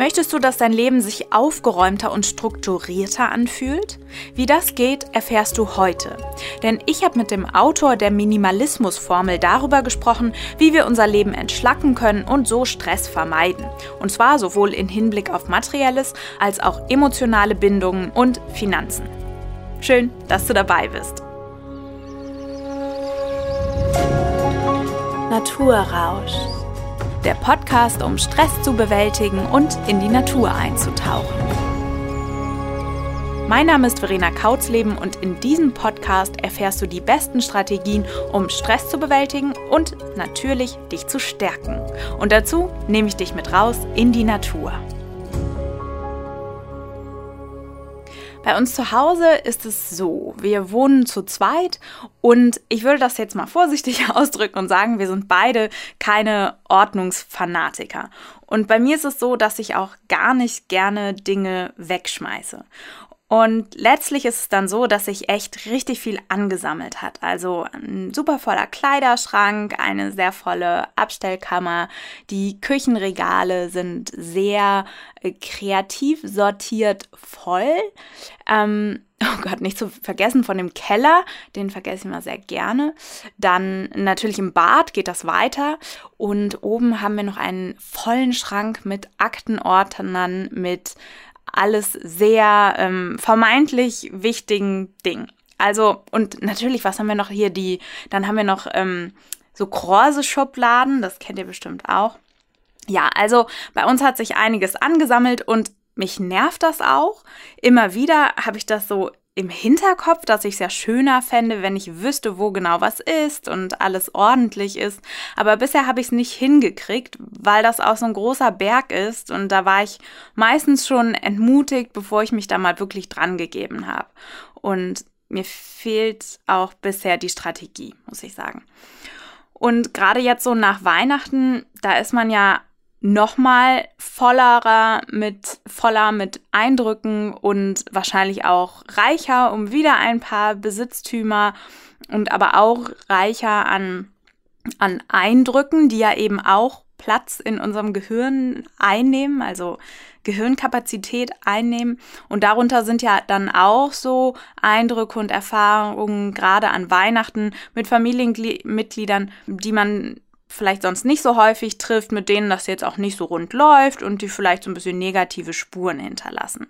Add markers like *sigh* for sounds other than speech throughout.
Möchtest du, dass dein Leben sich aufgeräumter und strukturierter anfühlt? Wie das geht, erfährst du heute. Denn ich habe mit dem Autor der Minimalismusformel darüber gesprochen, wie wir unser Leben entschlacken können und so Stress vermeiden. Und zwar sowohl in Hinblick auf materielles als auch emotionale Bindungen und Finanzen. Schön, dass du dabei bist. Naturrausch der Podcast, um Stress zu bewältigen und in die Natur einzutauchen. Mein Name ist Verena Kautzleben und in diesem Podcast erfährst du die besten Strategien, um Stress zu bewältigen und natürlich dich zu stärken. Und dazu nehme ich dich mit raus in die Natur. Bei uns zu Hause ist es so, wir wohnen zu zweit und ich würde das jetzt mal vorsichtig *laughs* ausdrücken und sagen, wir sind beide keine Ordnungsfanatiker. Und bei mir ist es so, dass ich auch gar nicht gerne Dinge wegschmeiße. Und letztlich ist es dann so, dass sich echt richtig viel angesammelt hat. Also ein super voller Kleiderschrank, eine sehr volle Abstellkammer, die Küchenregale sind sehr äh, kreativ sortiert voll. Ähm, *laughs* oh Gott, nicht zu vergessen von dem Keller, den vergesse ich mal sehr gerne. Dann natürlich im Bad geht das weiter und oben haben wir noch einen vollen Schrank mit Aktenordnern, mit alles sehr ähm, vermeintlich wichtigen Dingen. Also, und natürlich, was haben wir noch hier? Die, dann haben wir noch ähm, so Korse-Schubladen, das kennt ihr bestimmt auch. Ja, also bei uns hat sich einiges angesammelt und mich nervt das auch. Immer wieder habe ich das so im Hinterkopf, dass ich es ja schöner fände, wenn ich wüsste, wo genau was ist und alles ordentlich ist. Aber bisher habe ich es nicht hingekriegt, weil das auch so ein großer Berg ist und da war ich meistens schon entmutigt, bevor ich mich da mal wirklich dran gegeben habe. Und mir fehlt auch bisher die Strategie, muss ich sagen. Und gerade jetzt so nach Weihnachten, da ist man ja nochmal vollerer mit voller mit Eindrücken und wahrscheinlich auch reicher um wieder ein paar Besitztümer und aber auch reicher an an Eindrücken, die ja eben auch Platz in unserem Gehirn einnehmen, also Gehirnkapazität einnehmen. Und darunter sind ja dann auch so Eindrücke und Erfahrungen, gerade an Weihnachten mit Familienmitgliedern, die man vielleicht sonst nicht so häufig trifft, mit denen das jetzt auch nicht so rund läuft und die vielleicht so ein bisschen negative Spuren hinterlassen.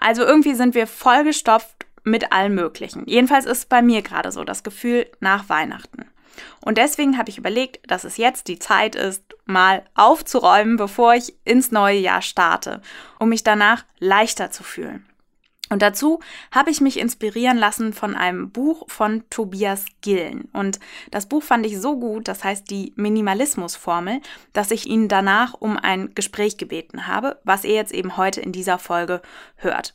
Also irgendwie sind wir vollgestopft mit allem Möglichen. Jedenfalls ist bei mir gerade so das Gefühl nach Weihnachten. Und deswegen habe ich überlegt, dass es jetzt die Zeit ist, mal aufzuräumen, bevor ich ins neue Jahr starte, um mich danach leichter zu fühlen. Und dazu habe ich mich inspirieren lassen von einem Buch von Tobias Gillen. Und das Buch fand ich so gut, das heißt die Minimalismusformel, dass ich ihn danach um ein Gespräch gebeten habe, was ihr jetzt eben heute in dieser Folge hört.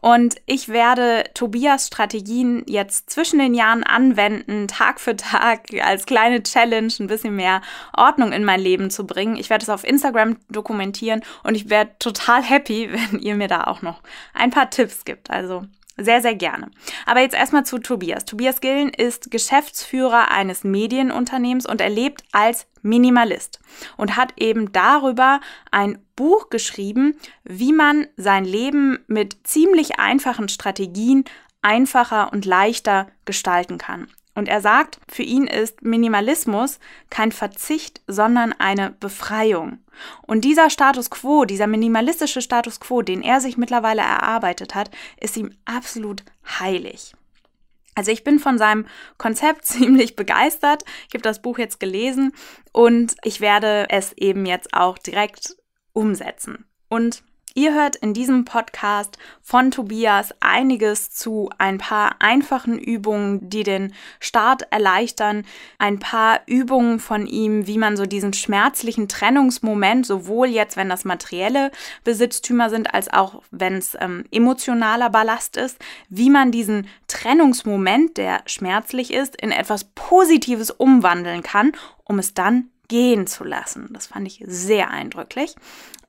Und ich werde Tobias Strategien jetzt zwischen den Jahren anwenden, Tag für Tag als kleine Challenge ein bisschen mehr Ordnung in mein Leben zu bringen. Ich werde es auf Instagram dokumentieren und ich werde total happy, *laughs* wenn ihr mir da auch noch ein paar Tipps gibt. Also sehr, sehr gerne. Aber jetzt erstmal zu Tobias. Tobias Gillen ist Geschäftsführer eines Medienunternehmens und er lebt als Minimalist und hat eben darüber ein Buch geschrieben, wie man sein Leben mit ziemlich einfachen Strategien einfacher und leichter gestalten kann. Und er sagt, für ihn ist Minimalismus kein Verzicht, sondern eine Befreiung. Und dieser Status quo, dieser minimalistische Status quo, den er sich mittlerweile erarbeitet hat, ist ihm absolut heilig. Also ich bin von seinem Konzept *laughs* ziemlich begeistert. Ich habe das Buch jetzt gelesen und ich werde es eben jetzt auch direkt umsetzen. Und Ihr hört in diesem Podcast von Tobias einiges zu ein paar einfachen Übungen, die den Start erleichtern, ein paar Übungen von ihm, wie man so diesen schmerzlichen Trennungsmoment, sowohl jetzt, wenn das materielle Besitztümer sind, als auch wenn es ähm, emotionaler Ballast ist, wie man diesen Trennungsmoment, der schmerzlich ist, in etwas Positives umwandeln kann, um es dann gehen zu lassen. Das fand ich sehr eindrücklich.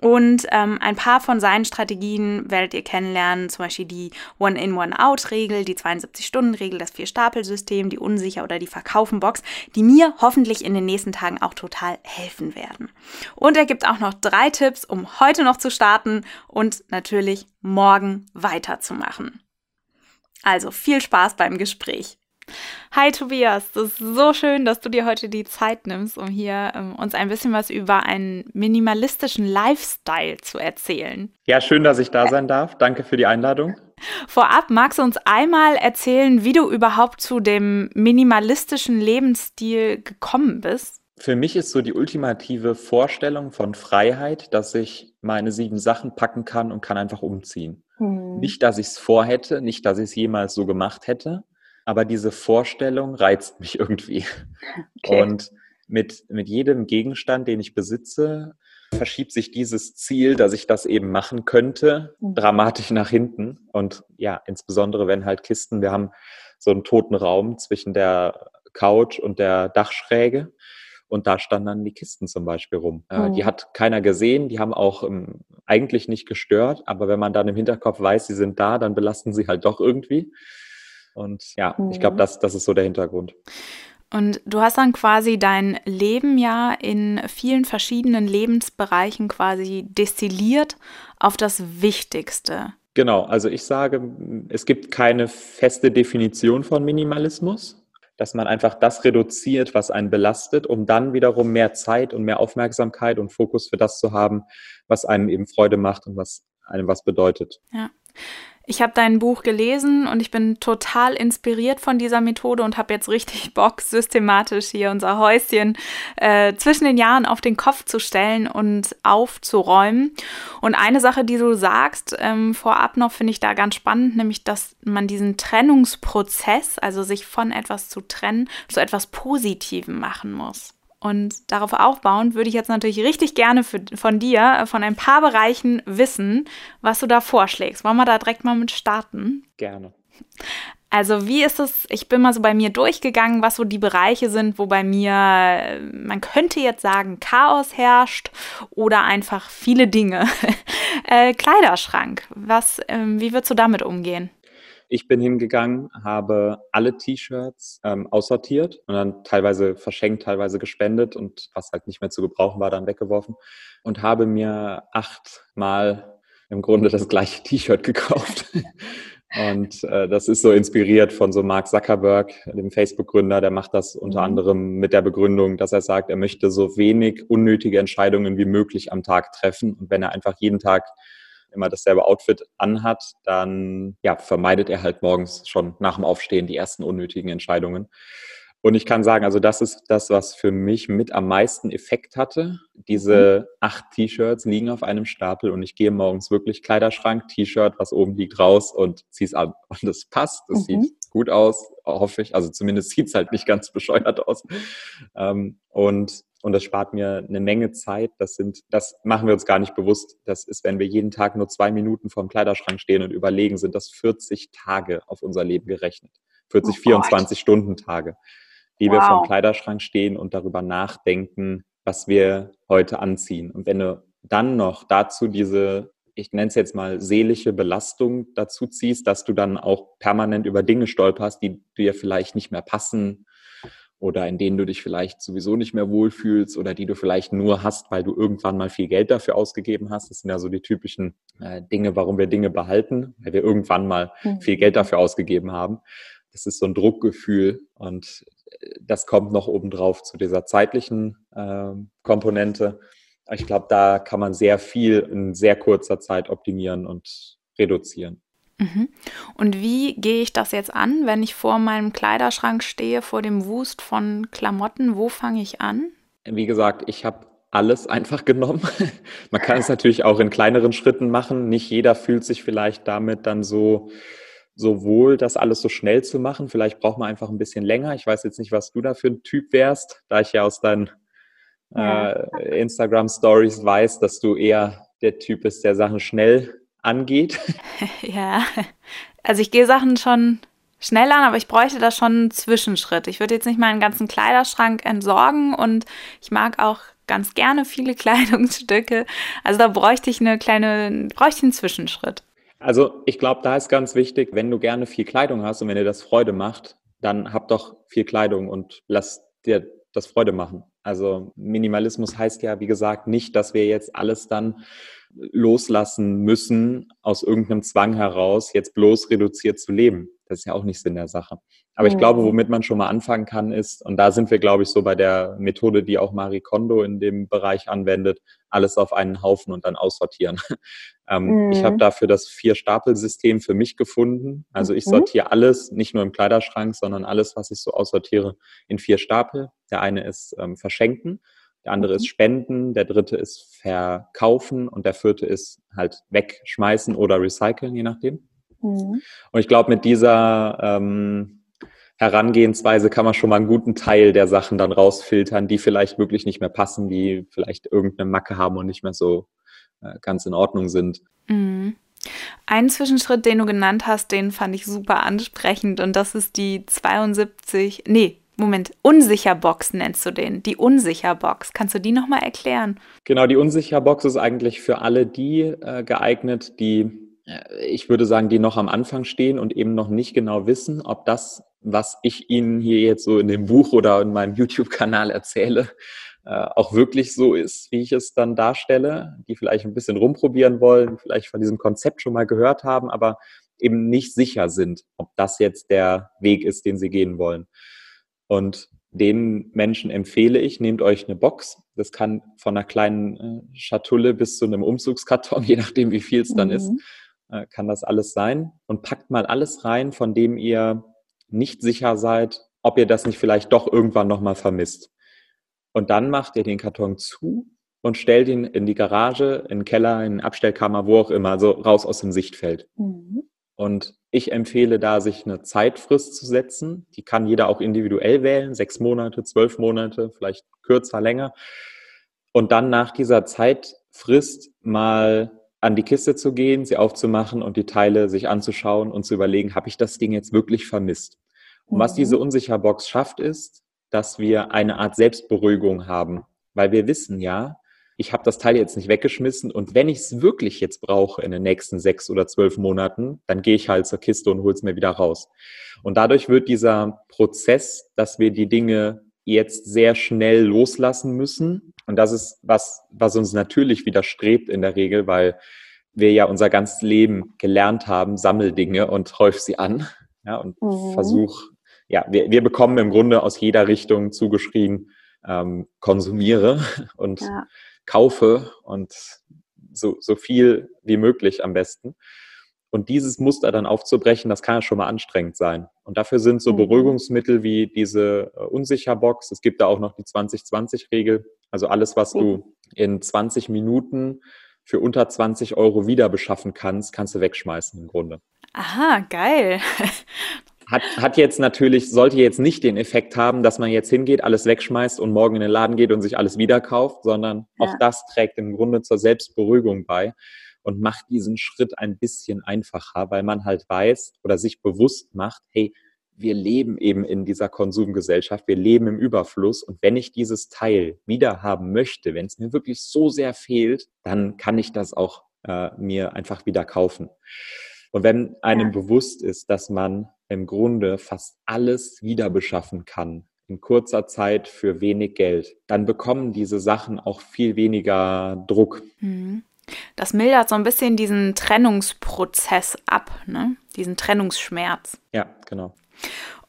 Und ähm, ein paar von seinen Strategien werdet ihr kennenlernen, zum Beispiel die One-in, One-out-Regel, die 72-Stunden-Regel, das Vier-Stapel-System, die Unsicher- oder die Verkaufen-Box, die mir hoffentlich in den nächsten Tagen auch total helfen werden. Und er gibt auch noch drei Tipps, um heute noch zu starten und natürlich morgen weiterzumachen. Also viel Spaß beim Gespräch. Hi Tobias, das ist so schön, dass du dir heute die Zeit nimmst, um hier ähm, uns ein bisschen was über einen minimalistischen Lifestyle zu erzählen. Ja, schön, dass ich da sein darf. Danke für die Einladung. Vorab magst du uns einmal erzählen, wie du überhaupt zu dem minimalistischen Lebensstil gekommen bist? Für mich ist so die ultimative Vorstellung von Freiheit, dass ich meine sieben Sachen packen kann und kann einfach umziehen. Hm. Nicht, dass ich es vorhätte, nicht, dass ich es jemals so gemacht hätte, aber diese Vorstellung reizt mich *laughs* irgendwie. Okay. Und mit, mit jedem Gegenstand, den ich besitze, verschiebt sich dieses Ziel, dass ich das eben machen könnte, mhm. dramatisch nach hinten. Und ja, insbesondere wenn halt Kisten, wir haben so einen toten Raum zwischen der Couch und der Dachschräge. Und da standen dann die Kisten zum Beispiel rum. Mhm. Die hat keiner gesehen, die haben auch ähm, eigentlich nicht gestört, aber wenn man dann im Hinterkopf weiß, sie sind da, dann belasten sie halt doch irgendwie. Und ja, mhm. ich glaube, das, das ist so der Hintergrund. Und du hast dann quasi dein Leben ja in vielen verschiedenen Lebensbereichen quasi destilliert auf das Wichtigste. Genau, also ich sage, es gibt keine feste Definition von Minimalismus, dass man einfach das reduziert, was einen belastet, um dann wiederum mehr Zeit und mehr Aufmerksamkeit und Fokus für das zu haben, was einem eben Freude macht und was einem was bedeutet. Ja. Ich habe dein Buch gelesen und ich bin total inspiriert von dieser Methode und habe jetzt richtig *laughs* Bock, systematisch hier unser Häuschen äh, zwischen den Jahren auf den Kopf zu stellen und aufzuräumen. Und eine Sache, die du sagst, ähm, vorab noch finde ich da ganz spannend, nämlich, dass man diesen Trennungsprozess, also sich von etwas zu trennen, zu etwas Positivem machen muss. Und darauf aufbauend würde ich jetzt natürlich richtig gerne für, von dir, äh, von ein paar Bereichen wissen, was du da vorschlägst. Wollen wir da direkt mal mit starten? Gerne. Also wie ist es, ich bin mal so bei mir durchgegangen, was so die Bereiche sind, wo bei mir, äh, man könnte jetzt sagen, Chaos herrscht oder einfach viele Dinge. *laughs* äh, Kleiderschrank, was, ähm, wie würdest du damit umgehen? Ich bin hingegangen, habe alle T-Shirts ähm, aussortiert und dann teilweise verschenkt, teilweise gespendet und was halt nicht mehr zu gebrauchen war, dann weggeworfen und habe mir achtmal im Grunde das gleiche T-Shirt gekauft. *laughs* Und äh, das ist so inspiriert von so Mark Zuckerberg, dem Facebook-Gründer, der macht das unter mhm. anderem mit der Begründung, dass er sagt, er möchte so wenig unnötige Entscheidungen wie möglich am Tag treffen. Und wenn er einfach jeden Tag immer dasselbe Outfit anhat, dann ja, vermeidet er halt morgens schon nach dem Aufstehen die ersten unnötigen Entscheidungen. Und ich kann sagen, also das ist das, was für mich mit am meisten Effekt hatte. Diese mhm. acht T-Shirts liegen auf einem Stapel und ich gehe morgens wirklich Kleiderschrank, T-Shirt, was oben liegt, raus und ziehe es an. Und es passt, es mhm. sieht gut aus, hoffe ich. Also zumindest sieht es halt nicht ganz bescheuert aus. Ähm, und und das spart mir eine Menge Zeit. Das sind, das machen wir uns gar nicht bewusst. Das ist, wenn wir jeden Tag nur zwei Minuten vorm Kleiderschrank stehen und überlegen, sind das 40 Tage auf unser Leben gerechnet. 40, oh 24 Stunden Tage, die wow. wir vorm Kleiderschrank stehen und darüber nachdenken, was wir heute anziehen. Und wenn du dann noch dazu diese, ich nenne es jetzt mal seelische Belastung dazu ziehst, dass du dann auch permanent über Dinge stolperst, die dir vielleicht nicht mehr passen oder in denen du dich vielleicht sowieso nicht mehr wohlfühlst oder die du vielleicht nur hast, weil du irgendwann mal viel Geld dafür ausgegeben hast. Das sind ja so die typischen äh, Dinge, warum wir Dinge behalten, weil wir irgendwann mal mhm. viel Geld dafür ausgegeben haben. Das ist so ein Druckgefühl und äh, das kommt noch obendrauf zu dieser zeitlichen äh, Komponente. Ich glaube, da kann man sehr viel in sehr kurzer Zeit optimieren und reduzieren. Mhm. Und wie gehe ich das jetzt an, wenn ich vor meinem Kleiderschrank stehe, vor dem Wust von Klamotten? Wo fange ich an? Wie gesagt, ich habe alles einfach genommen. *laughs* Man kann es natürlich auch in kleineren Schritten machen. Nicht jeder fühlt sich vielleicht damit dann so, so wohl, das alles so schnell zu machen. Vielleicht braucht man einfach ein bisschen länger. Ich weiß jetzt nicht, was du da für ein Typ wärst, da ich ja aus deinen. Äh, Instagram Stories weiß, dass du eher der Typ bist, der Sachen schnell angeht? *laughs* ja, also ich gehe Sachen schon schnell an, aber ich bräuchte da schon einen Zwischenschritt. Ich würde jetzt nicht meinen ganzen Kleiderschrank entsorgen und ich mag auch ganz gerne viele *laughs* Kleidungsstücke. Also da bräuchte ich eine kleine, bräuchte ich einen Zwischenschritt. Also ich glaube, da ist ganz wichtig, wenn du gerne viel Kleidung hast und wenn dir das Freude macht, dann hab doch viel Kleidung und lass dir das Freude machen. Also Minimalismus heißt ja, wie gesagt, nicht, dass wir jetzt alles dann loslassen müssen aus irgendeinem Zwang heraus, jetzt bloß reduziert zu leben. Das ist ja auch nicht Sinn der Sache. Aber ich glaube, womit man schon mal anfangen kann, ist, und da sind wir, glaube ich, so bei der Methode, die auch Marie Kondo in dem Bereich anwendet, alles auf einen Haufen und dann aussortieren. *laughs* ähm, mhm. Ich habe dafür das Vier-Stapel-System für mich gefunden. Also ich mhm. sortiere alles, nicht nur im Kleiderschrank, sondern alles, was ich so aussortiere, in vier Stapel. Der eine ist ähm, Verschenken, der andere mhm. ist Spenden, der dritte ist Verkaufen und der vierte ist halt wegschmeißen oder recyceln, je nachdem. Mhm. Und ich glaube, mit dieser ähm, Herangehensweise kann man schon mal einen guten Teil der Sachen dann rausfiltern, die vielleicht wirklich nicht mehr passen, die vielleicht irgendeine Macke haben und nicht mehr so äh, ganz in Ordnung sind. Mhm. Ein Zwischenschritt, den du genannt hast, den fand ich super ansprechend und das ist die 72, nee, Moment, Unsicherbox nennst du den, die Unsicherbox. Kannst du die nochmal erklären? Genau, die Unsicherbox ist eigentlich für alle die äh, geeignet, die ich würde sagen, die noch am Anfang stehen und eben noch nicht genau wissen, ob das, was ich Ihnen hier jetzt so in dem Buch oder in meinem YouTube-Kanal erzähle, äh, auch wirklich so ist, wie ich es dann darstelle, die vielleicht ein bisschen rumprobieren wollen, vielleicht von diesem Konzept schon mal gehört haben, aber eben nicht sicher sind, ob das jetzt der Weg ist, den sie gehen wollen. Und den Menschen empfehle ich, nehmt euch eine Box. Das kann von einer kleinen äh, Schatulle bis zu einem Umzugskarton, *laughs* je nachdem, wie viel es dann mhm. ist, äh, kann das alles sein. Und packt mal alles rein, von dem ihr nicht sicher seid, ob ihr das nicht vielleicht doch irgendwann nochmal vermisst. Und dann macht ihr den Karton zu und stellt ihn in die Garage, in den Keller, in Abstellkammer, wo auch immer, also raus aus dem Sichtfeld. Mhm. Und ich empfehle da, sich eine Zeitfrist zu setzen. Die kann jeder auch individuell wählen, sechs Monate, zwölf Monate, vielleicht kürzer, länger. Und dann nach dieser Zeitfrist mal an die Kiste zu gehen, sie aufzumachen und die Teile sich anzuschauen und zu überlegen, habe ich das Ding jetzt wirklich vermisst? Und mhm. was diese Unsicherbox schafft, ist, dass wir eine Art Selbstberuhigung haben, weil wir wissen ja, ich habe das Teil jetzt nicht weggeschmissen und wenn ich es wirklich jetzt brauche in den nächsten sechs oder zwölf Monaten, dann gehe ich halt zur Kiste und hole es mir wieder raus. Und dadurch wird dieser Prozess, dass wir die Dinge jetzt sehr schnell loslassen müssen. Und das ist was, was uns natürlich widerstrebt in der Regel, weil wir ja unser ganzes Leben gelernt haben, sammel Dinge und häuf sie an. Ja, und mhm. versuch, ja, wir, wir bekommen im Grunde aus jeder Richtung zugeschrieben, ähm, konsumiere und ja. kaufe und so, so viel wie möglich am besten. Und dieses Muster dann aufzubrechen, das kann ja schon mal anstrengend sein. Und dafür sind so mhm. Beruhigungsmittel wie diese äh, Unsicherbox. Es gibt da auch noch die 20-20-Regel. Also alles, was du in 20 Minuten für unter 20 Euro wieder beschaffen kannst, kannst du wegschmeißen im Grunde. Aha, geil. *laughs* Hat, hat jetzt natürlich, sollte jetzt nicht den Effekt haben, dass man jetzt hingeht, alles wegschmeißt und morgen in den Laden geht und sich alles wieder kauft, sondern ja. auch das trägt im Grunde zur Selbstberuhigung bei und macht diesen Schritt ein bisschen einfacher, weil man halt weiß oder sich bewusst macht, hey, wir leben eben in dieser Konsumgesellschaft, wir leben im Überfluss und wenn ich dieses Teil wieder haben möchte, wenn es mir wirklich so sehr fehlt, dann kann ich das auch äh, mir einfach wieder kaufen. Und wenn einem bewusst ist, dass man im Grunde fast alles wieder beschaffen kann, in kurzer Zeit für wenig Geld, dann bekommen diese Sachen auch viel weniger Druck. Mhm. Das mildert so ein bisschen diesen Trennungsprozess ab, ne? diesen Trennungsschmerz. Ja, genau.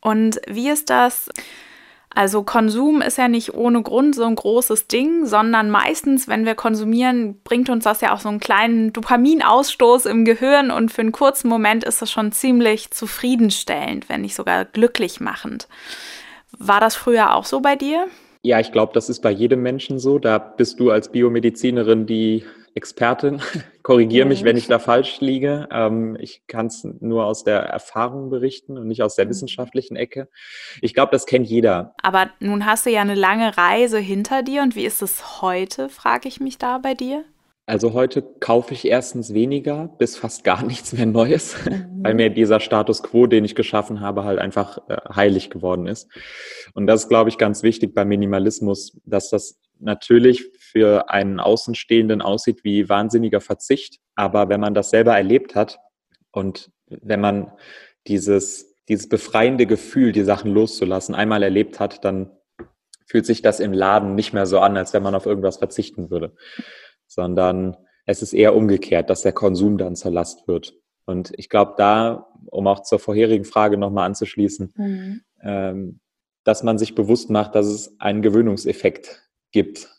Und wie ist das? Also Konsum ist ja nicht ohne Grund so ein großes Ding, sondern meistens, wenn wir konsumieren, bringt uns das ja auch so einen kleinen Dopaminausstoß im Gehirn und für einen kurzen Moment ist das schon ziemlich zufriedenstellend, wenn nicht sogar glücklich machend. War das früher auch so bei dir? Ja, ich glaube, das ist bei jedem Menschen so. Da bist du als Biomedizinerin die Expertin. *laughs* Korrigiere mich, wenn ich da falsch liege. Ähm, ich kann es nur aus der Erfahrung berichten und nicht aus der mhm. wissenschaftlichen Ecke. Ich glaube, das kennt jeder. Aber nun hast du ja eine lange Reise hinter dir und wie ist es heute, frage ich mich da bei dir? Also heute kaufe ich erstens weniger bis fast gar *laughs* nichts mehr Neues, mhm. weil mir dieser Status quo, den ich geschaffen habe, halt einfach äh, heilig geworden ist. Und das ist, glaube ich, ganz wichtig beim Minimalismus, dass das natürlich für einen Außenstehenden aussieht wie wahnsinniger Verzicht. Aber wenn man das selber erlebt hat und wenn man dieses, dieses befreiende Gefühl, die Sachen loszulassen, einmal erlebt hat, dann fühlt sich das im Laden nicht mehr so an, als wenn man auf irgendwas verzichten würde sondern es ist eher umgekehrt, dass der Konsum dann zur Last wird. Und ich glaube, da, um auch zur vorherigen Frage nochmal anzuschließen, mhm. ähm, dass man sich bewusst macht, dass es einen Gewöhnungseffekt gibt.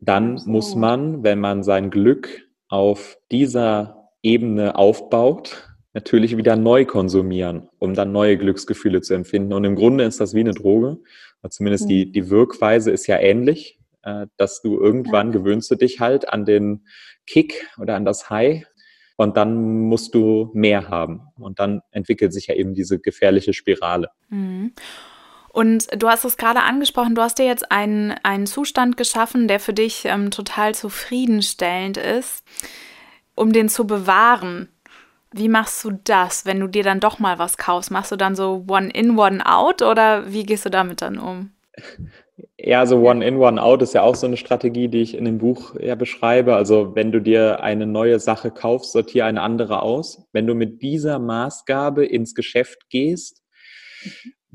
Dann so. muss man, wenn man sein Glück auf dieser Ebene aufbaut, natürlich wieder neu konsumieren, um dann neue Glücksgefühle zu empfinden. Und im Grunde ist das wie eine Droge. Zumindest mhm. die, die Wirkweise ist ja ähnlich. Äh, dass du irgendwann ja. gewöhnst du dich halt an den Kick oder an das High und dann musst du mehr haben. Und dann entwickelt sich ja eben diese gefährliche Spirale. Mhm. Und du hast es gerade angesprochen, du hast dir jetzt einen, einen Zustand geschaffen, der für dich ähm, total zufriedenstellend ist, um den zu bewahren. Wie machst du das, wenn du dir dann doch mal was kaufst? Machst du dann so one in, one out oder wie gehst du damit dann um? Ja, so One-in, One-out ist ja auch so eine Strategie, die ich in dem Buch ja beschreibe. Also wenn du dir eine neue Sache kaufst, sortiere eine andere aus. Wenn du mit dieser Maßgabe ins Geschäft gehst,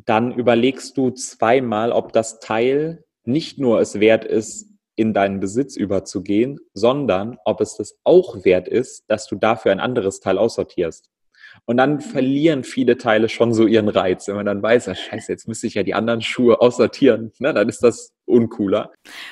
dann überlegst du zweimal, ob das Teil nicht nur es wert ist, in deinen Besitz überzugehen, sondern ob es das auch wert ist, dass du dafür ein anderes Teil aussortierst. Und dann verlieren viele Teile schon so ihren Reiz. Wenn man dann weiß, ah, scheiße, jetzt müsste ich ja die anderen Schuhe aussortieren, ne, dann ist das uncooler.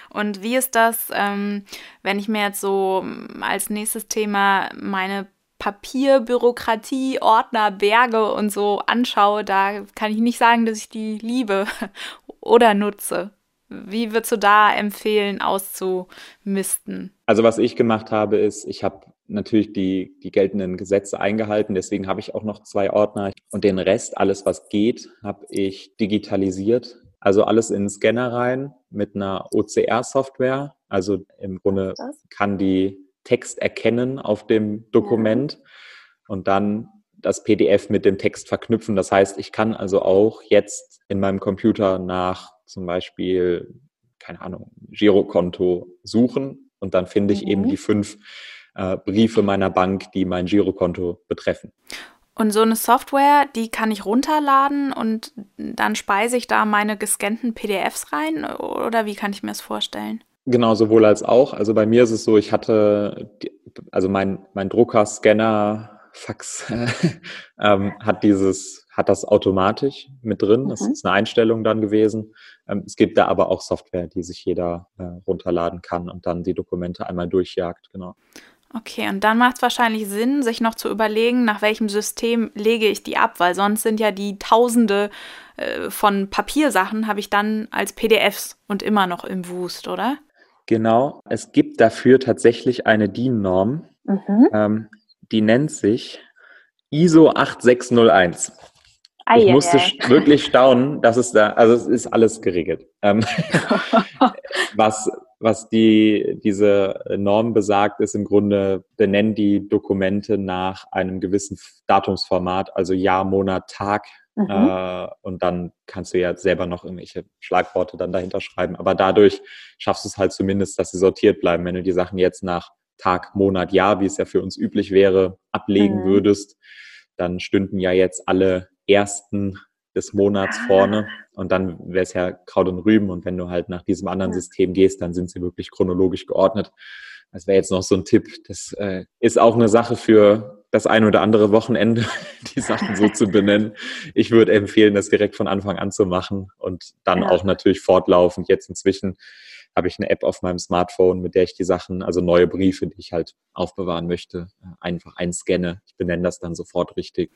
Und wie ist das, ähm, wenn ich mir jetzt so als nächstes Thema meine Papierbürokratie, Ordner, Berge und so anschaue, da kann ich nicht sagen, dass ich die liebe *laughs* oder nutze. Wie würdest du da empfehlen, auszumisten? Also was ich gemacht habe, ist, ich habe natürlich die, die geltenden Gesetze eingehalten. Deswegen habe ich auch noch zwei Ordner. Und den Rest, alles was geht, habe ich digitalisiert. Also alles in den Scanner rein mit einer OCR-Software. Also im Grunde kann die Text erkennen auf dem Dokument und dann das PDF mit dem Text verknüpfen. Das heißt, ich kann also auch jetzt in meinem Computer nach zum Beispiel, keine Ahnung, Girokonto suchen und dann finde ich mhm. eben die fünf äh, Briefe meiner Bank, die mein Girokonto betreffen. Und so eine Software, die kann ich runterladen und dann speise ich da meine gescannten PDFs rein oder wie kann ich mir das vorstellen? Genau, sowohl als auch. Also bei mir ist es so, ich hatte, also mein, mein Drucker, Scanner, Fax *laughs* ähm, hat dieses, hat das automatisch mit drin. Das mhm. ist eine Einstellung dann gewesen. Ähm, es gibt da aber auch Software, die sich jeder äh, runterladen kann und dann die Dokumente einmal durchjagt, genau. Okay, und dann macht es wahrscheinlich Sinn, sich noch zu überlegen, nach welchem System lege ich die ab, weil sonst sind ja die Tausende äh, von Papiersachen, habe ich dann als PDFs und immer noch im Wust, oder? Genau, es gibt dafür tatsächlich eine DIN-Norm, mhm. ähm, die nennt sich ISO 8601. Ei, ich musste ei. wirklich staunen, dass es da, also es ist alles geregelt. Ähm, *laughs* was was die, diese Norm besagt, ist im Grunde, benennen die Dokumente nach einem gewissen Datumsformat, also Jahr, Monat, Tag. Mhm. Äh, und dann kannst du ja selber noch irgendwelche Schlagworte dann dahinter schreiben. Aber dadurch schaffst du es halt zumindest, dass sie sortiert bleiben. Wenn du die Sachen jetzt nach Tag, Monat, Jahr, wie es ja für uns üblich wäre, ablegen mhm. würdest, dann stünden ja jetzt alle ersten des Monats vorne und dann wäre es ja Kraut und Rüben und wenn du halt nach diesem anderen System gehst, dann sind sie wirklich chronologisch geordnet. Das wäre jetzt noch so ein Tipp. Das äh, ist auch eine Sache für das ein oder andere Wochenende, *laughs* die Sachen so zu benennen. Ich würde empfehlen, das direkt von Anfang an zu machen und dann ja. auch natürlich fortlaufend. Jetzt inzwischen habe ich eine App auf meinem Smartphone, mit der ich die Sachen, also neue Briefe, die ich halt aufbewahren möchte, einfach einscanne. Ich benenne das dann sofort richtig.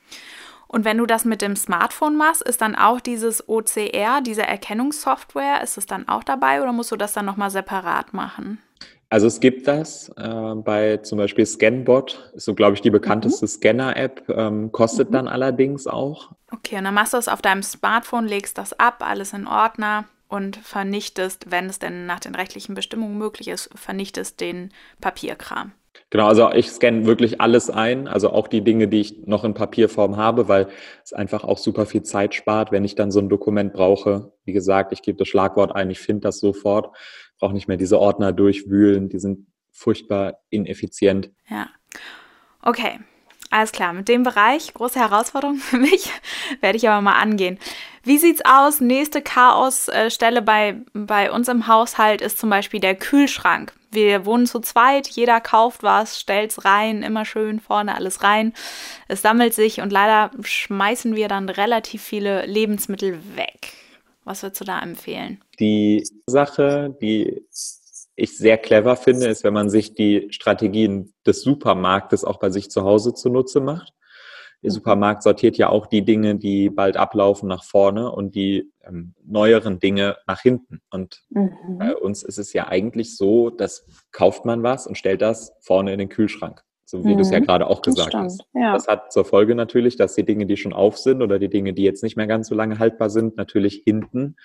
Und wenn du das mit dem Smartphone machst, ist dann auch dieses OCR, diese Erkennungssoftware, ist es dann auch dabei oder musst du das dann nochmal separat machen? Also es gibt das äh, bei zum Beispiel Scanbot, ist so glaube ich die bekannteste mhm. Scanner-App, ähm, kostet mhm. dann allerdings auch. Okay, und dann machst du es auf deinem Smartphone, legst das ab, alles in Ordner und vernichtest, wenn es denn nach den rechtlichen Bestimmungen möglich ist, vernichtest den Papierkram. Genau, also ich scanne wirklich alles ein, also auch die Dinge, die ich noch in Papierform habe, weil es einfach auch super viel Zeit spart, wenn ich dann so ein Dokument brauche. Wie gesagt, ich gebe das Schlagwort ein, ich finde das sofort, brauche nicht mehr diese Ordner durchwühlen, die sind furchtbar ineffizient. Ja. Okay, alles klar, mit dem Bereich, große Herausforderung *laughs* für mich, werde ich aber mal angehen. Wie sieht's aus? Nächste Chaosstelle bei, bei uns im Haushalt ist zum Beispiel der Kühlschrank. Wir wohnen zu zweit, jeder kauft was, stellt's rein, immer schön vorne alles rein. Es sammelt sich und leider schmeißen wir dann relativ viele Lebensmittel weg. Was würdest du da empfehlen? Die Sache, die ich sehr clever finde, ist, wenn man sich die Strategien des Supermarktes auch bei sich zu Hause zunutze macht. Der. Supermarkt sortiert ja auch die Dinge, die bald ablaufen, nach vorne und die ähm, neueren Dinge nach hinten. Und mhm. bei uns ist es ja eigentlich so, dass kauft man was und stellt das vorne in den Kühlschrank. So wie mhm. du es ja gerade auch gesagt hast. Ja. Das hat zur Folge natürlich, dass die Dinge, die schon auf sind oder die Dinge, die jetzt nicht mehr ganz so lange haltbar sind, natürlich hinten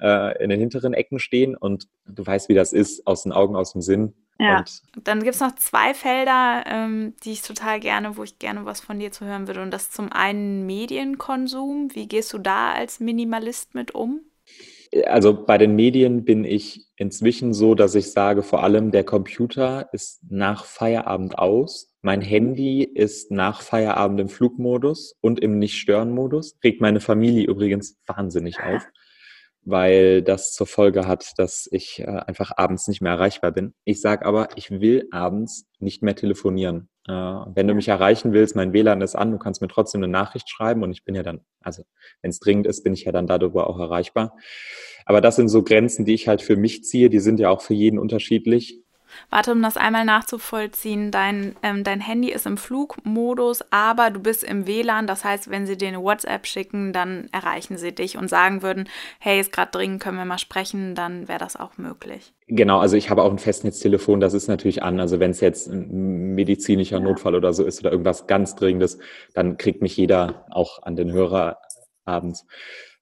äh, in den hinteren Ecken stehen und du weißt, wie das ist, aus den Augen, aus dem Sinn. Ja. Und dann gibt es noch zwei Felder, ähm, die ich total gerne, wo ich gerne was von dir zu hören würde. Und das ist zum einen Medienkonsum. Wie gehst du da als Minimalist mit um? Also bei den Medien bin ich inzwischen so, dass ich sage, vor allem der Computer ist nach Feierabend aus. Mein Handy ist nach Feierabend im Flugmodus und im Nicht-Stören-Modus. Regt meine Familie übrigens wahnsinnig *laughs* auf weil das zur Folge hat, dass ich äh, einfach abends nicht mehr erreichbar bin. Ich sage aber, ich will abends nicht mehr telefonieren. Äh, wenn du mich erreichen willst, mein WLAN ist an, du kannst mir trotzdem eine Nachricht schreiben und ich bin ja dann, also wenn es dringend ist, bin ich ja dann darüber auch erreichbar. Aber das sind so Grenzen, die ich halt für mich ziehe, die sind ja auch für jeden unterschiedlich. Warte, um das einmal nachzuvollziehen, dein, ähm, dein Handy ist im Flugmodus, aber du bist im WLAN. Das heißt, wenn sie dir eine WhatsApp schicken, dann erreichen sie dich und sagen würden, hey, ist gerade dringend, können wir mal sprechen, dann wäre das auch möglich. Genau, also ich habe auch ein Festnetztelefon, das ist natürlich an. Also wenn es jetzt ein medizinischer ja. Notfall oder so ist oder irgendwas ganz Dringendes, dann kriegt mich jeder auch an den Hörer abends.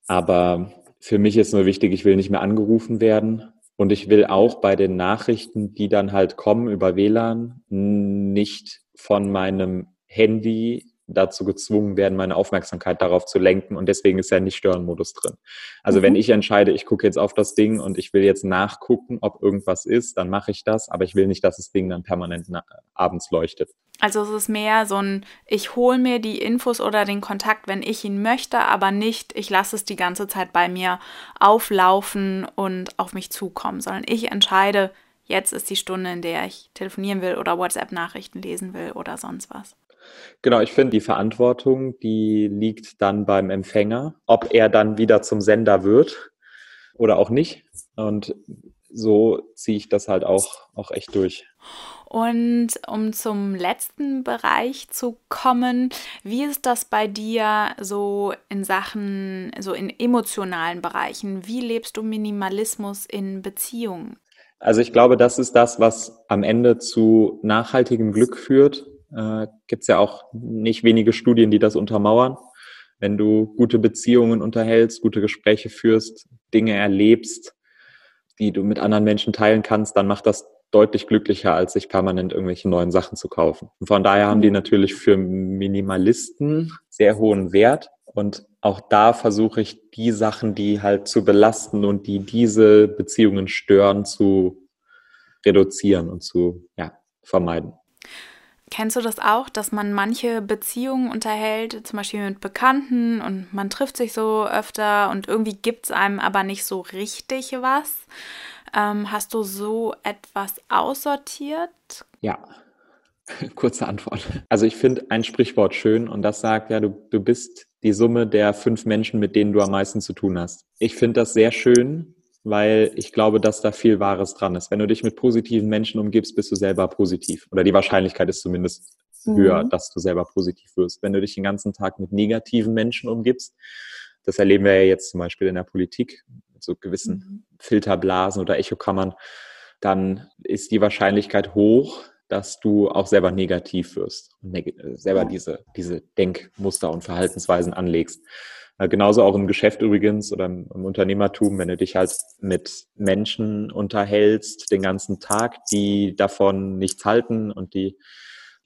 Aber für mich ist nur wichtig, ich will nicht mehr angerufen werden. Und ich will auch bei den Nachrichten, die dann halt kommen über WLAN, nicht von meinem Handy dazu gezwungen werden, meine Aufmerksamkeit darauf zu lenken. Und deswegen ist ja nicht Stören-Modus drin. Also mhm. wenn ich entscheide, ich gucke jetzt auf das Ding und ich will jetzt nachgucken, ob irgendwas ist, dann mache ich das. Aber ich will nicht, dass das Ding dann permanent abends leuchtet. Also es ist mehr so ein, ich hole mir die Infos oder den Kontakt, wenn ich ihn möchte, aber nicht, ich lasse es die ganze Zeit bei mir auflaufen und auf mich zukommen, sondern ich entscheide, jetzt ist die Stunde, in der ich telefonieren will oder WhatsApp-Nachrichten lesen will oder sonst was. Genau, ich finde, die Verantwortung, die liegt dann beim Empfänger, ob er dann wieder zum Sender wird oder auch nicht. Und so ziehe ich das halt auch, auch echt durch. Und um zum letzten Bereich zu kommen, wie ist das bei dir so in Sachen, so in emotionalen Bereichen? Wie lebst du Minimalismus in Beziehungen? Also ich glaube, das ist das, was am Ende zu nachhaltigem Glück führt äh, gibt es ja auch nicht wenige Studien, die das untermauern. Wenn du gute Beziehungen unterhältst, gute Gespräche führst, Dinge erlebst, die du mit anderen Menschen teilen kannst, dann macht das deutlich glücklicher, als sich permanent irgendwelche neuen Sachen zu kaufen. Und von daher haben die mhm. natürlich für Minimalisten sehr hohen Wert. Und auch da versuche ich die Sachen, die halt zu belasten und die diese Beziehungen stören, zu reduzieren und zu ja, vermeiden. Kennst du das auch, dass man manche Beziehungen unterhält, zum Beispiel mit Bekannten und man trifft sich so öfter und irgendwie gibt es einem aber nicht so richtig was? Ähm, hast du so etwas aussortiert? Ja, *laughs* kurze Antwort. Also ich finde ein Sprichwort schön und das sagt ja, du, du bist die Summe der fünf Menschen, mit denen du am meisten zu tun hast. Ich finde das sehr schön, weil ich glaube, dass da viel Wahres dran ist. Wenn du dich mit positiven Menschen umgibst, bist du selber positiv. Oder die Wahrscheinlichkeit ist zumindest mhm. höher, dass du selber positiv wirst. Wenn du dich den ganzen Tag mit negativen Menschen umgibst, das erleben wir ja jetzt zum Beispiel in der Politik, mit so gewissen mhm. Filterblasen oder Echokammern, dann ist die Wahrscheinlichkeit hoch, dass du auch selber negativ wirst und selber diese, diese Denkmuster und Verhaltensweisen anlegst. Äh, genauso auch im Geschäft übrigens oder im, im Unternehmertum, wenn du dich halt mit Menschen unterhältst den ganzen Tag, die davon nichts halten und die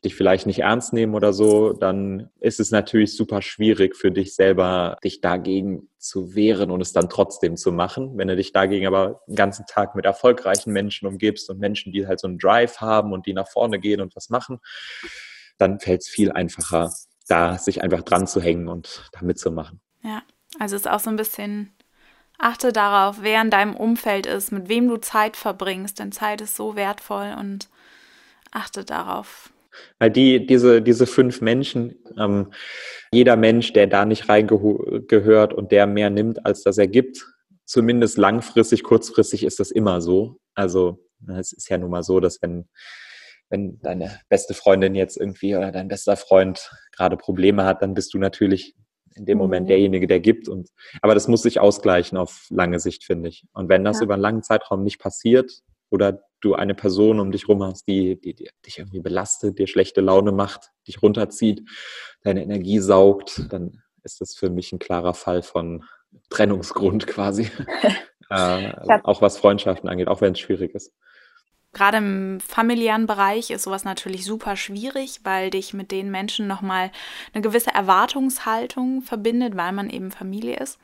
dich vielleicht nicht ernst nehmen oder so, dann ist es natürlich super schwierig für dich selber, dich dagegen zu wehren und es dann trotzdem zu machen. Wenn du dich dagegen aber den ganzen Tag mit erfolgreichen Menschen umgibst und Menschen, die halt so einen Drive haben und die nach vorne gehen und was machen, dann fällt es viel einfacher, da sich einfach dran zu hängen und da mitzumachen. Ja, also ist auch so ein bisschen, achte darauf, wer in deinem Umfeld ist, mit wem du Zeit verbringst, denn Zeit ist so wertvoll und achte darauf, weil die, diese, diese fünf Menschen, ähm, jeder Mensch, der da nicht reingehört und der mehr nimmt, als dass er gibt, zumindest langfristig, kurzfristig ist das immer so. Also es ist ja nun mal so, dass wenn, wenn deine beste Freundin jetzt irgendwie oder dein bester Freund gerade Probleme hat, dann bist du natürlich in dem Moment mhm. derjenige, der gibt. Und, aber das muss sich ausgleichen auf lange Sicht, finde ich. Und wenn das ja. über einen langen Zeitraum nicht passiert, oder du eine Person um dich rum hast, die, die, die, dich irgendwie belastet, dir schlechte Laune macht, dich runterzieht, deine Energie saugt, dann ist das für mich ein klarer Fall von Trennungsgrund quasi. *laughs* äh, auch was Freundschaften angeht, auch wenn es schwierig ist. Gerade im familiären Bereich ist sowas natürlich super schwierig, weil dich mit den Menschen nochmal eine gewisse Erwartungshaltung verbindet, weil man eben Familie ist.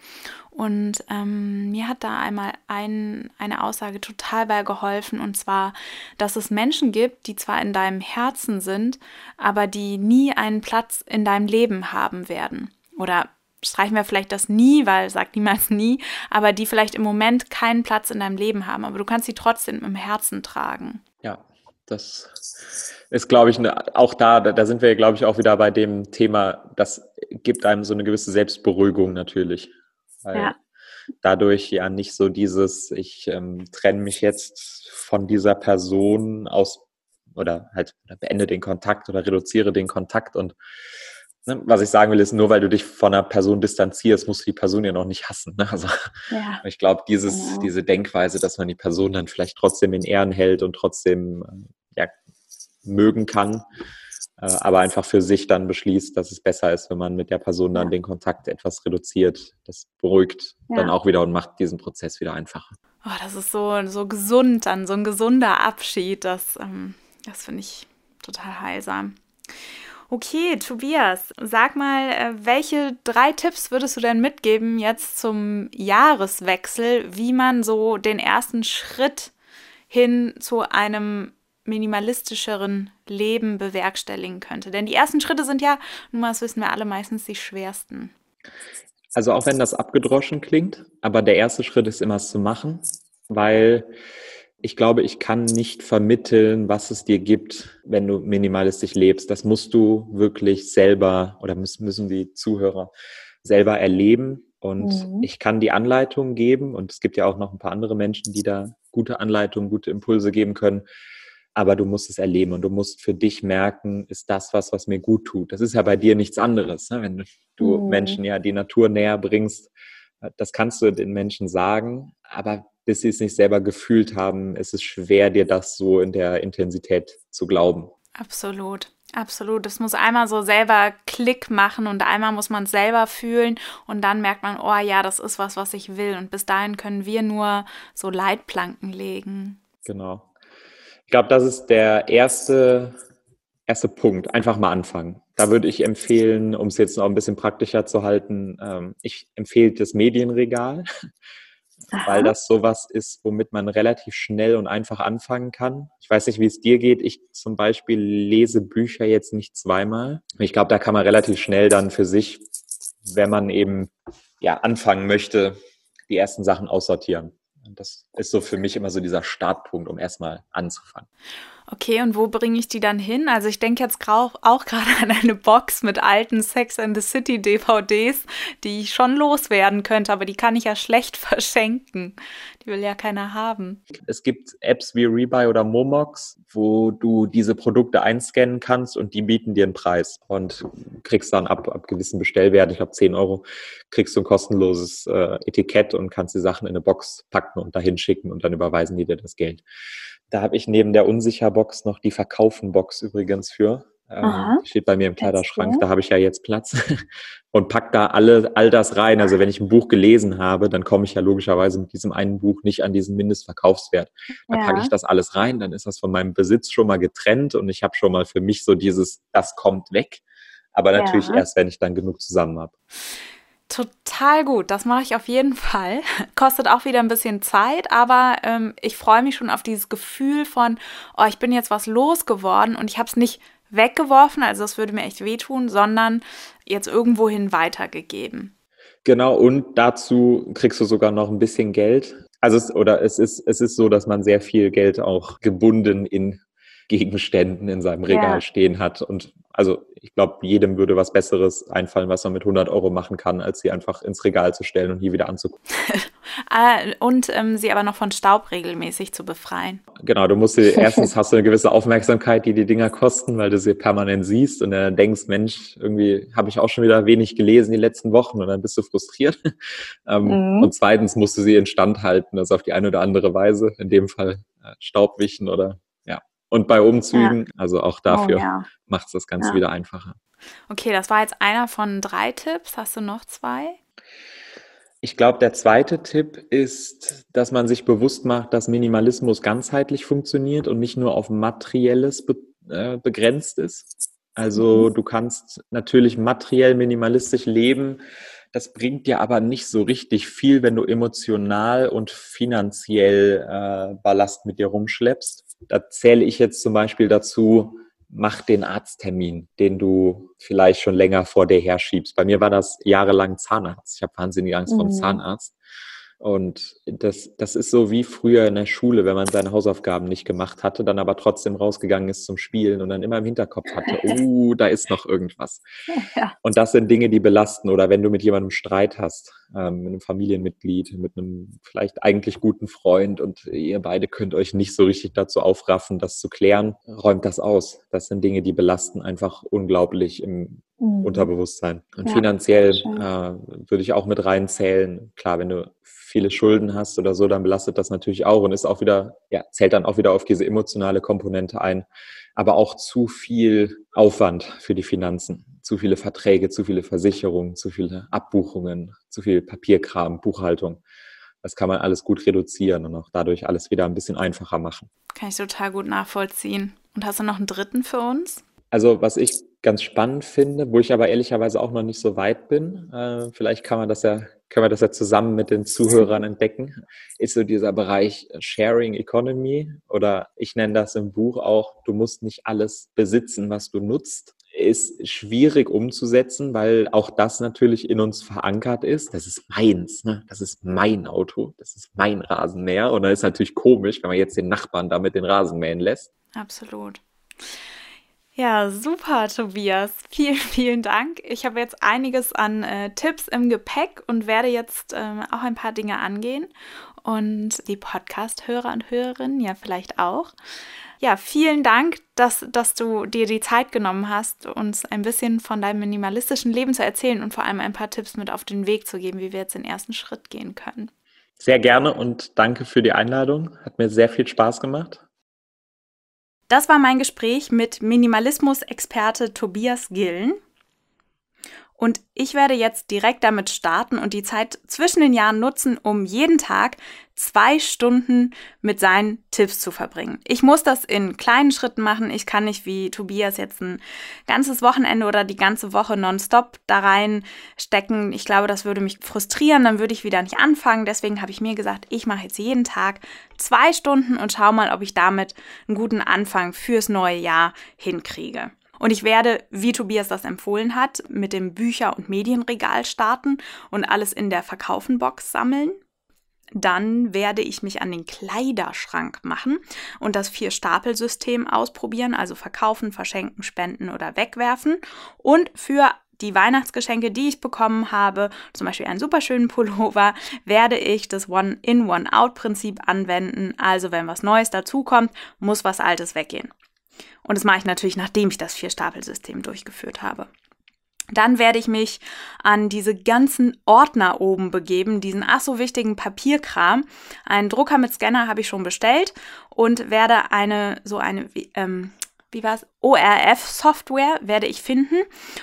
Und ähm, mir hat da einmal ein, eine Aussage total bei geholfen, und zwar, dass es Menschen gibt, die zwar in deinem Herzen sind, aber die nie einen Platz in deinem Leben haben werden. Oder streichen wir vielleicht das nie, weil sagt niemals nie, aber die vielleicht im Moment keinen Platz in deinem Leben haben, aber du kannst sie trotzdem im Herzen tragen. Ja, das ist, glaube ich, ne, auch da, da sind wir, glaube ich, auch wieder bei dem Thema, das gibt einem so eine gewisse Selbstberuhigung natürlich. Weil ja. dadurch ja nicht so dieses, ich ähm, trenne mich jetzt von dieser Person aus oder halt oder beende den Kontakt oder reduziere den Kontakt und was ich sagen will, ist, nur weil du dich von einer Person distanzierst, musst du die Person ja noch nicht hassen. Ne? Also ja. *laughs* ich glaube, dieses, genau. diese Denkweise, dass man die Person dann vielleicht trotzdem in Ehren hält und trotzdem äh, ja, mögen kann, äh, aber einfach für sich dann beschließt, dass es besser ist, wenn man mit der Person dann ja. den Kontakt etwas reduziert. Das beruhigt ja. dann auch wieder und macht diesen Prozess wieder einfacher. Oh, das ist so, so gesund dann, so ein gesunder Abschied. Das, ähm, das finde ich total heilsam. Okay, Tobias, sag mal, äh, welche drei Tipps würdest du denn mitgeben jetzt zum Jahreswechsel, wie man so den ersten Schritt hin zu einem minimalistischeren Leben bewerkstelligen könnte? Denn die ersten Schritte sind ja, nun mal, das wissen wir alle, meistens die schwersten. Also auch wenn das abgedroschen klingt, aber der erste Schritt ist immer es zu machen, weil ich glaube, ich kann nicht vermitteln, was es dir gibt, wenn du minimalistisch lebst. Das musst du wirklich selber oder müssen die Zuhörer selber erleben. Und mhm. ich kann die Anleitung geben und es gibt ja auch noch ein paar andere Menschen, die da gute Anleitungen, gute Impulse geben können. Aber du musst es erleben und du musst für dich merken, ist das was, was mir gut tut. Das ist ja bei dir nichts anderes. Ne? Wenn du mhm. Menschen ja die Natur näher bringst, das kannst du den Menschen sagen, aber bis sie es nicht selber gefühlt haben, ist es schwer, dir das so in der Intensität zu glauben. Absolut. Absolut. Es muss einmal so selber Klick machen und einmal muss man es selber fühlen und dann merkt man, oh ja, das ist was, was ich will. Und bis dahin können wir nur so Leitplanken legen. Genau. Ich glaube, das ist der erste, erste Punkt. Einfach mal anfangen. Da würde ich empfehlen, um es jetzt noch ein bisschen praktischer zu halten, ähm, ich empfehle das Medienregal. Aha. weil das sowas ist, womit man relativ schnell und einfach anfangen kann. Ich weiß nicht, wie es dir geht. Ich zum Beispiel lese Bücher jetzt nicht zweimal. Ich glaube, da kann man relativ schnell dann für sich, wenn man eben ja anfangen möchte, die ersten Sachen aussortieren. Und das ist so für mich immer so dieser Startpunkt, um erstmal anzufangen. Okay, und wo bringe ich die dann hin? Also ich denke jetzt auch *laughs* gerade an eine Box mit alten Sex and the City DVDs, die ich schon loswerden könnte, aber die kann ich ja schlecht *laughs* verschenken. Die will ja keiner haben. Es gibt Apps wie Rebuy oder Momox, wo du diese Produkte einscannen kannst und die bieten dir einen Preis und kriegst dann ab, ab gewissen Bestellwerten, ich glaube 10 Euro, kriegst du ein kostenloses äh, Etikett und kannst die Sachen in eine Box packen und dahin schicken und dann überweisen die dir das Geld. Da habe ich neben der Unsicherbox noch die Verkaufen-Box übrigens für. Die steht bei mir im Kleiderschrank, da habe ich ja jetzt Platz *laughs* und pack da alle, all das rein. Also wenn ich ein Buch gelesen habe, dann komme ich ja logischerweise mit diesem einen Buch nicht an diesen Mindestverkaufswert. Dann ja. packe ich das alles rein, dann ist das von meinem Besitz schon mal getrennt und ich habe schon mal für mich so dieses, das kommt weg. Aber natürlich ja. erst, wenn ich dann genug zusammen habe. Total gut, das mache ich auf jeden Fall. *laughs* Kostet auch wieder ein bisschen Zeit, aber ähm, ich freue mich schon auf dieses Gefühl von, oh, ich bin jetzt was losgeworden und ich habe es nicht weggeworfen, also das würde mir echt wehtun, sondern jetzt irgendwohin weitergegeben. Genau, und dazu kriegst du sogar noch ein bisschen Geld. Also es, oder es ist, es ist so, dass man sehr viel Geld auch gebunden in Gegenständen in seinem Regal ja. stehen hat. Und also ich glaube, jedem würde was Besseres einfallen, was man mit 100 Euro machen kann, als sie einfach ins Regal zu stellen und hier wieder anzugucken. *laughs* Ah, und ähm, sie aber noch von Staub regelmäßig zu befreien. Genau, du musst sie, *laughs* erstens hast du eine gewisse Aufmerksamkeit, die die Dinger kosten, weil du sie permanent siehst und dann denkst, Mensch, irgendwie habe ich auch schon wieder wenig gelesen die letzten Wochen und dann bist du frustriert. *laughs* ähm, mhm. Und zweitens musst du sie instand halten, also auf die eine oder andere Weise, in dem Fall äh, Staub wischen oder und bei Umzügen, ja. also auch dafür oh, ja. macht es das Ganze ja. wieder einfacher. Okay, das war jetzt einer von drei Tipps. Hast du noch zwei? Ich glaube, der zweite Tipp ist, dass man sich bewusst macht, dass Minimalismus ganzheitlich funktioniert und nicht nur auf materielles be äh, begrenzt ist. Also mhm. du kannst natürlich materiell minimalistisch leben. Das bringt dir aber nicht so richtig viel, wenn du emotional und finanziell äh, Ballast mit dir rumschleppst. Da zähle ich jetzt zum Beispiel dazu, mach den Arzttermin, den du vielleicht schon länger vor dir herschiebst. Bei mir war das jahrelang Zahnarzt. Ich habe wahnsinnige Angst mhm. vor dem Zahnarzt. Und das, das ist so wie früher in der Schule, wenn man seine Hausaufgaben nicht gemacht hatte, dann aber trotzdem rausgegangen ist zum Spielen und dann immer im Hinterkopf hatte, *laughs* oh, da ist noch irgendwas. Ja. Und das sind Dinge, die belasten. Oder wenn du mit jemandem Streit hast, ähm, mit einem Familienmitglied, mit einem vielleicht eigentlich guten Freund und ihr beide könnt euch nicht so richtig dazu aufraffen, das zu klären, räumt das aus. Das sind Dinge, die belasten einfach unglaublich im mhm. Unterbewusstsein. Und ja, finanziell äh, würde ich auch mit reinzählen. Klar, wenn du viele Schulden hast oder so, dann belastet das natürlich auch und ist auch wieder, ja, zählt dann auch wieder auf diese emotionale Komponente ein. Aber auch zu viel Aufwand für die Finanzen, zu viele Verträge, zu viele Versicherungen, zu viele Abbuchungen, zu viel Papierkram, Buchhaltung. Das kann man alles gut reduzieren und auch dadurch alles wieder ein bisschen einfacher machen. Kann ich total gut nachvollziehen. Und hast du noch einen dritten für uns? Also was ich ganz spannend finde, wo ich aber ehrlicherweise auch noch nicht so weit bin, äh, vielleicht kann man das ja, können wir das ja zusammen mit den Zuhörern entdecken, ist so dieser Bereich Sharing Economy oder ich nenne das im Buch auch, du musst nicht alles besitzen, was du nutzt. Ist schwierig umzusetzen, weil auch das natürlich in uns verankert ist. Das ist meins, ne? das ist mein Auto, das ist mein Rasenmäher. Und dann ist natürlich komisch, wenn man jetzt den Nachbarn damit den Rasen mähen lässt. Absolut. Ja, super, Tobias. Vielen, *laughs* vielen Dank. Ich habe jetzt einiges an äh, Tipps im Gepäck und werde jetzt äh, auch ein paar Dinge angehen und die Podcast-Hörer und Hörerinnen ja vielleicht auch. Ja, vielen Dank, dass, dass du dir die Zeit genommen hast, uns ein bisschen von deinem minimalistischen Leben zu erzählen und vor allem ein paar Tipps mit auf den Weg zu geben, wie wir jetzt den ersten Schritt gehen können. Sehr gerne und danke für die Einladung. Hat mir sehr viel Spaß gemacht. Das war mein Gespräch mit Minimalismus-Experte Tobias Gillen. Und ich werde jetzt direkt damit starten und die Zeit zwischen den Jahren nutzen, um jeden Tag zwei Stunden mit seinen Tipps zu verbringen. Ich muss das in kleinen Schritten machen. Ich kann nicht wie Tobias jetzt ein ganzes Wochenende oder die ganze Woche nonstop da reinstecken. Ich glaube, das würde mich frustrieren. Dann würde ich wieder nicht anfangen. Deswegen habe ich mir gesagt, ich mache jetzt jeden Tag zwei Stunden und schaue mal, ob ich damit einen guten Anfang fürs neue Jahr hinkriege. Und ich werde, wie Tobias das empfohlen hat, mit dem Bücher- und Medienregal starten und alles in der Verkaufenbox sammeln. Dann werde ich mich an den Kleiderschrank machen und das Vier-Stapel-System ausprobieren, also verkaufen, verschenken, spenden oder wegwerfen. Und für die Weihnachtsgeschenke, die ich bekommen habe, zum Beispiel einen superschönen Pullover, werde ich das One-in, One-out-Prinzip anwenden. Also wenn was Neues dazukommt, muss was Altes weggehen. Und das mache ich natürlich, nachdem ich das Vier-Stapel-System durchgeführt habe. Dann werde ich mich an diese ganzen Ordner oben begeben, diesen ach so wichtigen Papierkram. Einen Drucker mit Scanner habe ich schon bestellt und werde eine so eine ähm, wie war es? ORF-Software werde ich finden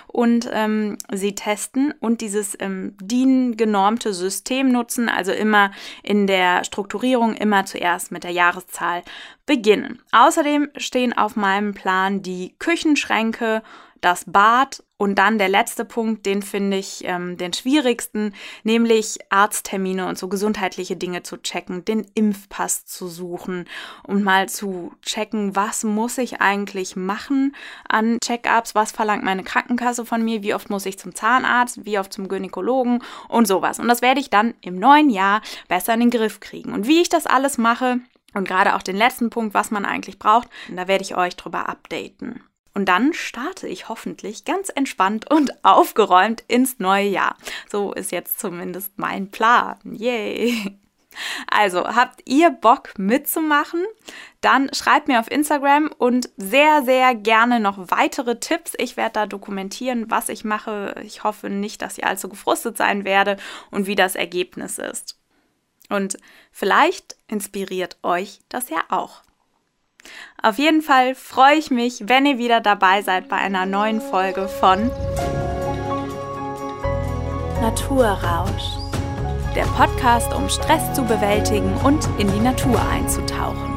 und ähm, sie testen und dieses ähm, DIN-genormte System nutzen, also immer in der Strukturierung immer zuerst mit der Jahreszahl beginnen. Außerdem stehen auf meinem Plan die Küchenschränke das Bad und dann der letzte Punkt, den finde ich ähm, den schwierigsten, nämlich Arzttermine und so gesundheitliche Dinge zu checken, den Impfpass zu suchen und mal zu checken, was muss ich eigentlich machen an Check-ups, was verlangt meine Krankenkasse von mir, wie oft muss ich zum Zahnarzt, wie oft zum Gynäkologen und sowas. Und das werde ich dann im neuen Jahr besser in den Griff kriegen. Und wie ich das alles mache, und gerade auch den letzten Punkt, was man eigentlich braucht, da werde ich euch drüber updaten. Und dann starte ich hoffentlich ganz entspannt und *laughs* aufgeräumt ins neue Jahr. So ist jetzt zumindest mein Plan. Yay! Also, habt ihr Bock mitzumachen? Dann schreibt mir auf Instagram und sehr, sehr gerne noch weitere Tipps. Ich werde da dokumentieren, was ich mache. Ich hoffe nicht, dass ihr allzu gefrustet sein werde und wie das Ergebnis ist. Und vielleicht inspiriert euch das ja auch. Auf jeden Fall freue ich mich, wenn ihr wieder dabei seid bei einer neuen Folge von Naturrausch. Der Podcast, um Stress zu bewältigen und in die Natur einzutauchen.